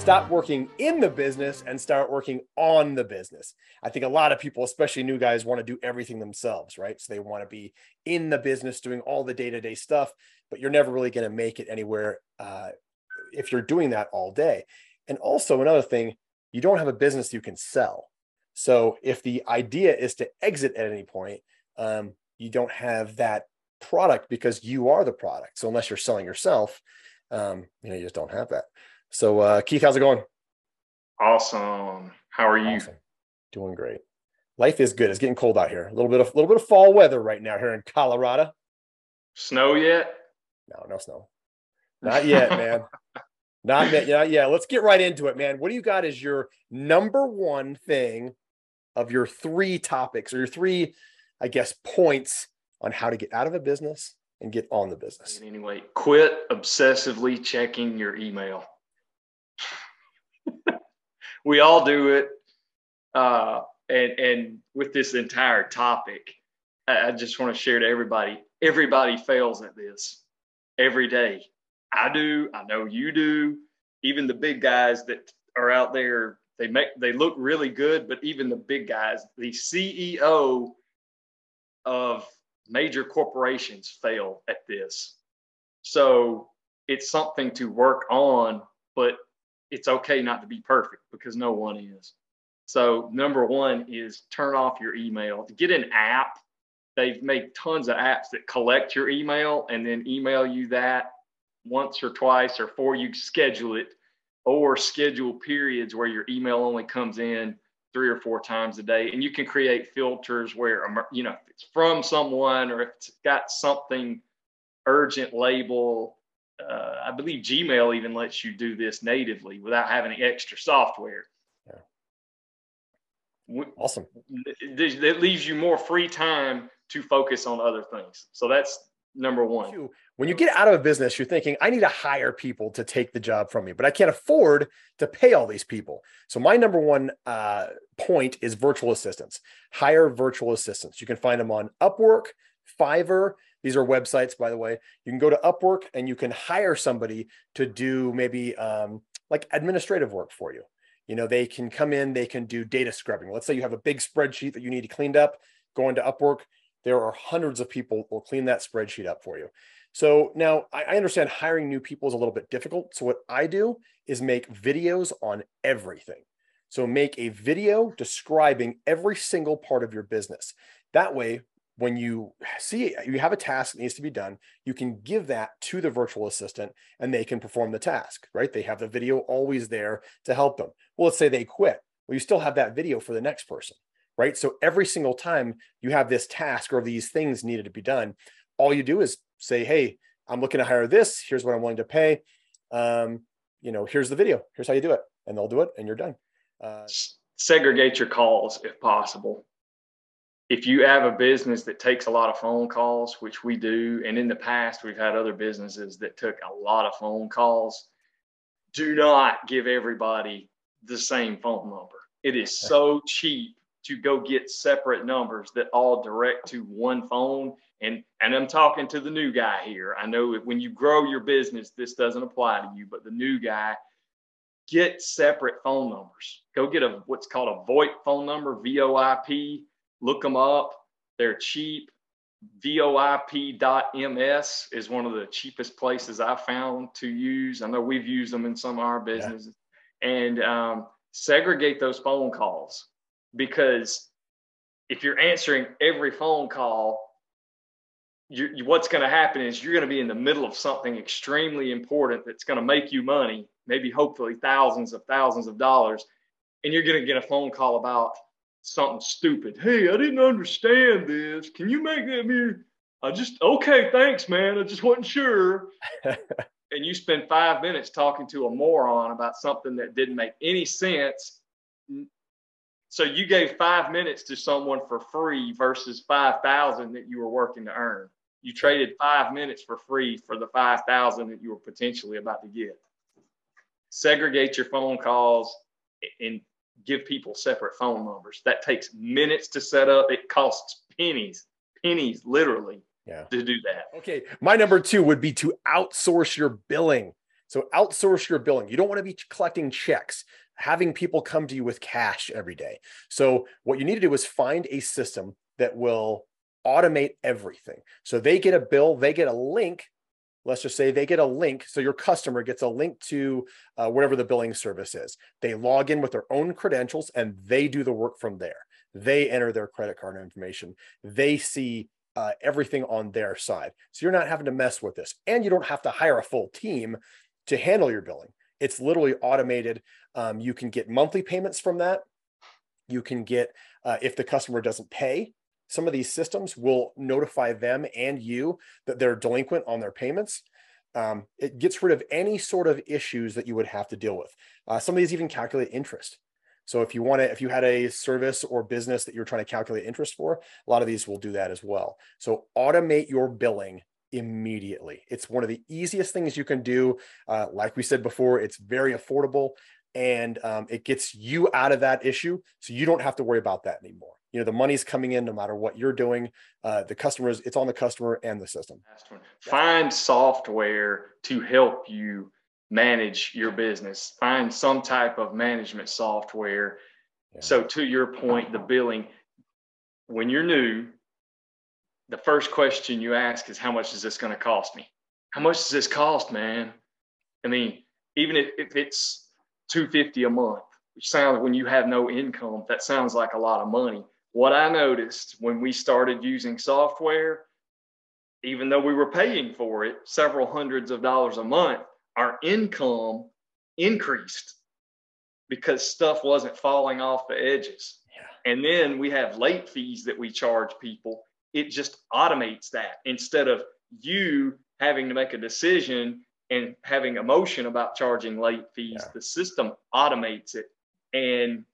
stop working in the business and start working on the business. I think a lot of people, especially new guys, want to do everything themselves, right? So they want to be in the business doing all the day to day stuff, but you're never really going to make it anywhere uh, if you're doing that all day. And also, another thing, you don't have a business you can sell. So if the idea is to exit at any point, um, you don't have that product because you are the product. So unless you're selling yourself, um, you know, you just don't have that. So, uh, Keith, how's it going? Awesome. How are you? Awesome. Doing great. Life is good. It's getting cold out here. A little bit of a little bit of fall weather right now here in Colorado. Snow yet? No, no snow. Not yet, man. Not yet. Yeah, yeah. Let's get right into it, man. What do you got as your number one thing of your three topics or your three, I guess, points on how to get out of a business and get on the business? Anyway, quit obsessively checking your email. we all do it. Uh, and, and with this entire topic, I, I just want to share to everybody everybody fails at this every day. I do, I know you do, even the big guys that are out there, they make they look really good, but even the big guys, the CEO of major corporations fail at this. So it's something to work on, but it's okay not to be perfect because no one is. So number one is turn off your email. Get an app. They've made tons of apps that collect your email and then email you that once or twice or for you schedule it or schedule periods where your email only comes in three or four times a day and you can create filters where you know if it's from someone or if it's got something urgent label uh, I believe Gmail even lets you do this natively without having extra software. Yeah. Awesome. That leaves you more free time to focus on other things. So that's number one. When you get out of a business, you're thinking, I need to hire people to take the job from me, but I can't afford to pay all these people. So my number one uh, point is virtual assistants. Hire virtual assistants. You can find them on Upwork, Fiverr, these are websites, by the way. You can go to Upwork and you can hire somebody to do maybe um, like administrative work for you. You know, they can come in, they can do data scrubbing. Let's say you have a big spreadsheet that you need cleaned up, go into Upwork. There are hundreds of people will clean that spreadsheet up for you. So now I understand hiring new people is a little bit difficult. So what I do is make videos on everything. So make a video describing every single part of your business. That way, when you see you have a task that needs to be done, you can give that to the virtual assistant and they can perform the task, right? They have the video always there to help them. Well, let's say they quit. Well, you still have that video for the next person, right? So every single time you have this task or these things needed to be done, all you do is say, Hey, I'm looking to hire this. Here's what I'm willing to pay. Um, you know, here's the video. Here's how you do it. And they'll do it and you're done. Uh, Segregate your calls if possible if you have a business that takes a lot of phone calls, which we do, and in the past we've had other businesses that took a lot of phone calls, do not give everybody the same phone number. It is so cheap to go get separate numbers that all direct to one phone. And and I'm talking to the new guy here. I know when you grow your business, this doesn't apply to you, but the new guy, get separate phone numbers. Go get a what's called a VoIP phone number, VoIP Look them up. They're cheap. VoIP.ms is one of the cheapest places I found to use. I know we've used them in some of our businesses. Yeah. And um, segregate those phone calls because if you're answering every phone call, you, what's going to happen is you're going to be in the middle of something extremely important that's going to make you money, maybe hopefully thousands of thousands of dollars, and you're going to get a phone call about something stupid. Hey, I didn't understand this. Can you make that me? I just okay, thanks, man. I just wasn't sure. and you spend five minutes talking to a moron about something that didn't make any sense. So you gave five minutes to someone for free versus five thousand that you were working to earn. You traded five minutes for free for the five thousand that you were potentially about to get. Segregate your phone calls and give people separate phone numbers. That takes minutes to set up. It costs pennies, pennies literally yeah. to do that. Okay. My number two would be to outsource your billing. So outsource your billing. You don't want to be collecting checks, having people come to you with cash every day. So what you need to do is find a system that will automate everything. So they get a bill, they get a link. Let's just say they get a link. So your customer gets a link to uh, whatever the billing service is. They log in with their own credentials and they do the work from there. They enter their credit card information. They see uh, everything on their side. So you're not having to mess with this. And you don't have to hire a full team to handle your billing. It's literally automated. Um, you can get monthly payments from that. You can get, uh, if the customer doesn't pay, some of these systems will notify them and you that they're delinquent on their payments. Um, it gets rid of any sort of issues that you would have to deal with. Uh, some of these even calculate interest. So if you want to, if you had a service or business that you're trying to calculate interest for, a lot of these will do that as well. So automate your billing immediately. It's one of the easiest things you can do. Uh, like we said before, it's very affordable and um, it gets you out of that issue. So you don't have to worry about that anymore. You know, the money's coming in no matter what you're doing. Uh, the customers, it's on the customer and the system. Find software to help you manage your business. Find some type of management software. Yeah. So, to your point, the billing, when you're new, the first question you ask is, How much is this going to cost me? How much does this cost, man? I mean, even if, if it's 250 a month, which sounds when you have no income, that sounds like a lot of money. What I noticed when we started using software, even though we were paying for it several hundreds of dollars a month, our income increased because stuff wasn't falling off the edges. Yeah. And then we have late fees that we charge people. It just automates that instead of you having to make a decision and having emotion about charging late fees. Yeah. The system automates it. And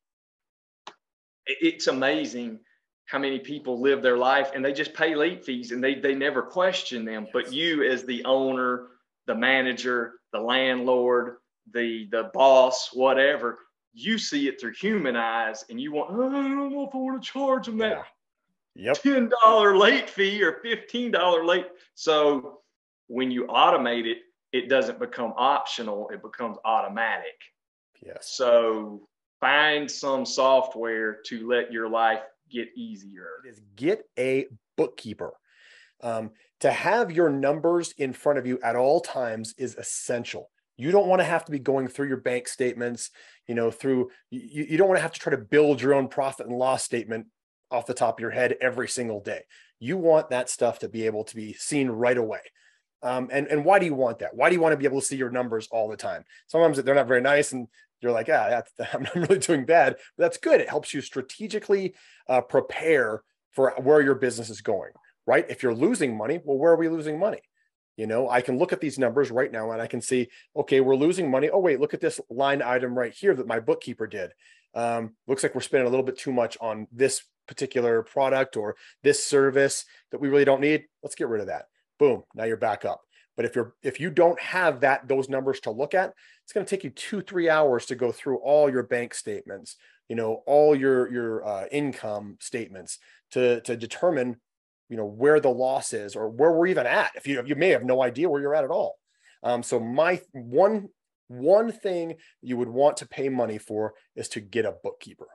it's amazing how many people live their life and they just pay late fees and they, they never question them. Yes. But you, as the owner, the manager, the landlord, the the boss, whatever, you see it through human eyes, and you want, oh, I don't know if I want to charge them that yeah. yep. ten dollar late fee or fifteen dollar late. So when you automate it, it doesn't become optional; it becomes automatic. Yes. So find some software to let your life get easier. It is get a bookkeeper. Um, to have your numbers in front of you at all times is essential. You don't want to have to be going through your bank statements, you know, through, you, you don't want to have to try to build your own profit and loss statement off the top of your head every single day. You want that stuff to be able to be seen right away. Um, and, and why do you want that? Why do you want to be able to see your numbers all the time? Sometimes they're not very nice and you're like, ah, I'm not really doing bad. But that's good. It helps you strategically uh, prepare for where your business is going right? If you're losing money, well, where are we losing money? You know, I can look at these numbers right now and I can see, okay, we're losing money. Oh, wait, look at this line item right here that my bookkeeper did. Um, looks like we're spending a little bit too much on this particular product or this service that we really don't need. Let's get rid of that. Boom. Now you're back up. But if you're if you don't have that those numbers to look at, it's going to take you two three hours to go through all your bank statements, you know, all your your uh, income statements to to determine you know where the loss is or where we're even at. If you you may have no idea where you're at at all. Um, so my one one thing you would want to pay money for is to get a bookkeeper